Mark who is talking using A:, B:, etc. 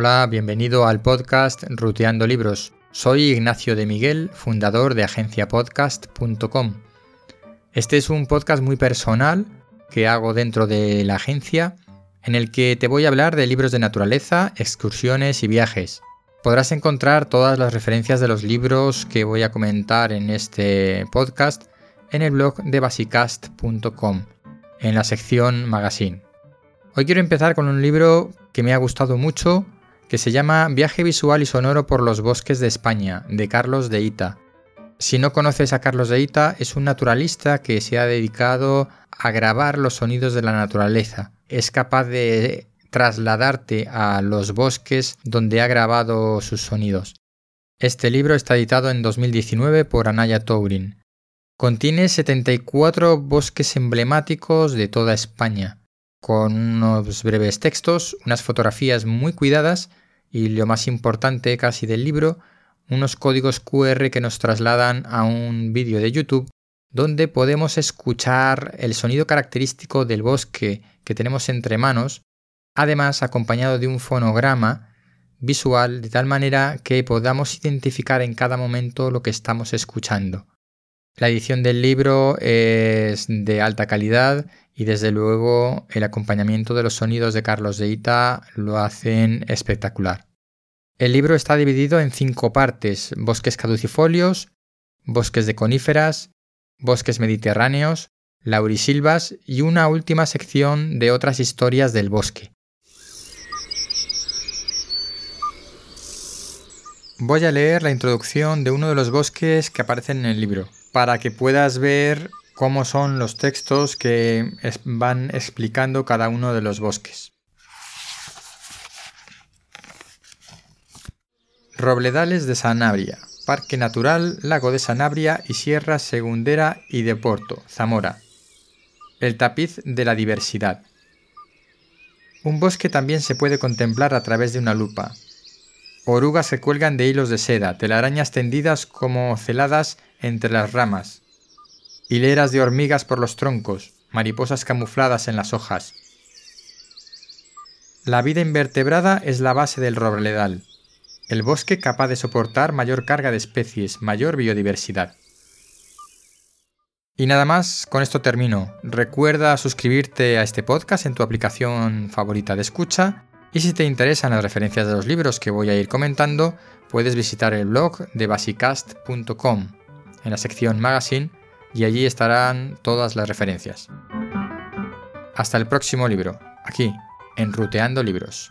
A: Hola, bienvenido al podcast Ruteando Libros. Soy Ignacio de Miguel, fundador de agenciapodcast.com. Este es un podcast muy personal que hago dentro de la agencia en el que te voy a hablar de libros de naturaleza, excursiones y viajes. Podrás encontrar todas las referencias de los libros que voy a comentar en este podcast en el blog de basicast.com, en la sección Magazine. Hoy quiero empezar con un libro que me ha gustado mucho, que se llama Viaje visual y sonoro por los bosques de España, de Carlos de Ita. Si no conoces a Carlos de Ita, es un naturalista que se ha dedicado a grabar los sonidos de la naturaleza. Es capaz de trasladarte a los bosques donde ha grabado sus sonidos. Este libro está editado en 2019 por Anaya Tourin. Contiene 74 bosques emblemáticos de toda España, con unos breves textos, unas fotografías muy cuidadas y lo más importante casi del libro, unos códigos QR que nos trasladan a un vídeo de YouTube donde podemos escuchar el sonido característico del bosque que tenemos entre manos, además acompañado de un fonograma visual de tal manera que podamos identificar en cada momento lo que estamos escuchando. La edición del libro es de alta calidad y desde luego el acompañamiento de los sonidos de Carlos de Ita lo hacen espectacular. El libro está dividido en cinco partes, bosques caducifolios, bosques de coníferas, bosques mediterráneos, laurisilvas y una última sección de otras historias del bosque. Voy a leer la introducción de uno de los bosques que aparecen en el libro, para que puedas ver cómo son los textos que van explicando cada uno de los bosques. Robledales de Sanabria, Parque Natural, Lago de Sanabria y Sierra Segundera y de Porto, Zamora. El tapiz de la diversidad. Un bosque también se puede contemplar a través de una lupa. Orugas se cuelgan de hilos de seda, telarañas tendidas como celadas entre las ramas, hileras de hormigas por los troncos, mariposas camufladas en las hojas. La vida invertebrada es la base del robledal el bosque capaz de soportar mayor carga de especies, mayor biodiversidad. Y nada más, con esto termino. Recuerda suscribirte a este podcast en tu aplicación favorita de escucha y si te interesan las referencias de los libros que voy a ir comentando, puedes visitar el blog de basicast.com en la sección Magazine y allí estarán todas las referencias. Hasta el próximo libro, aquí, en Ruteando Libros.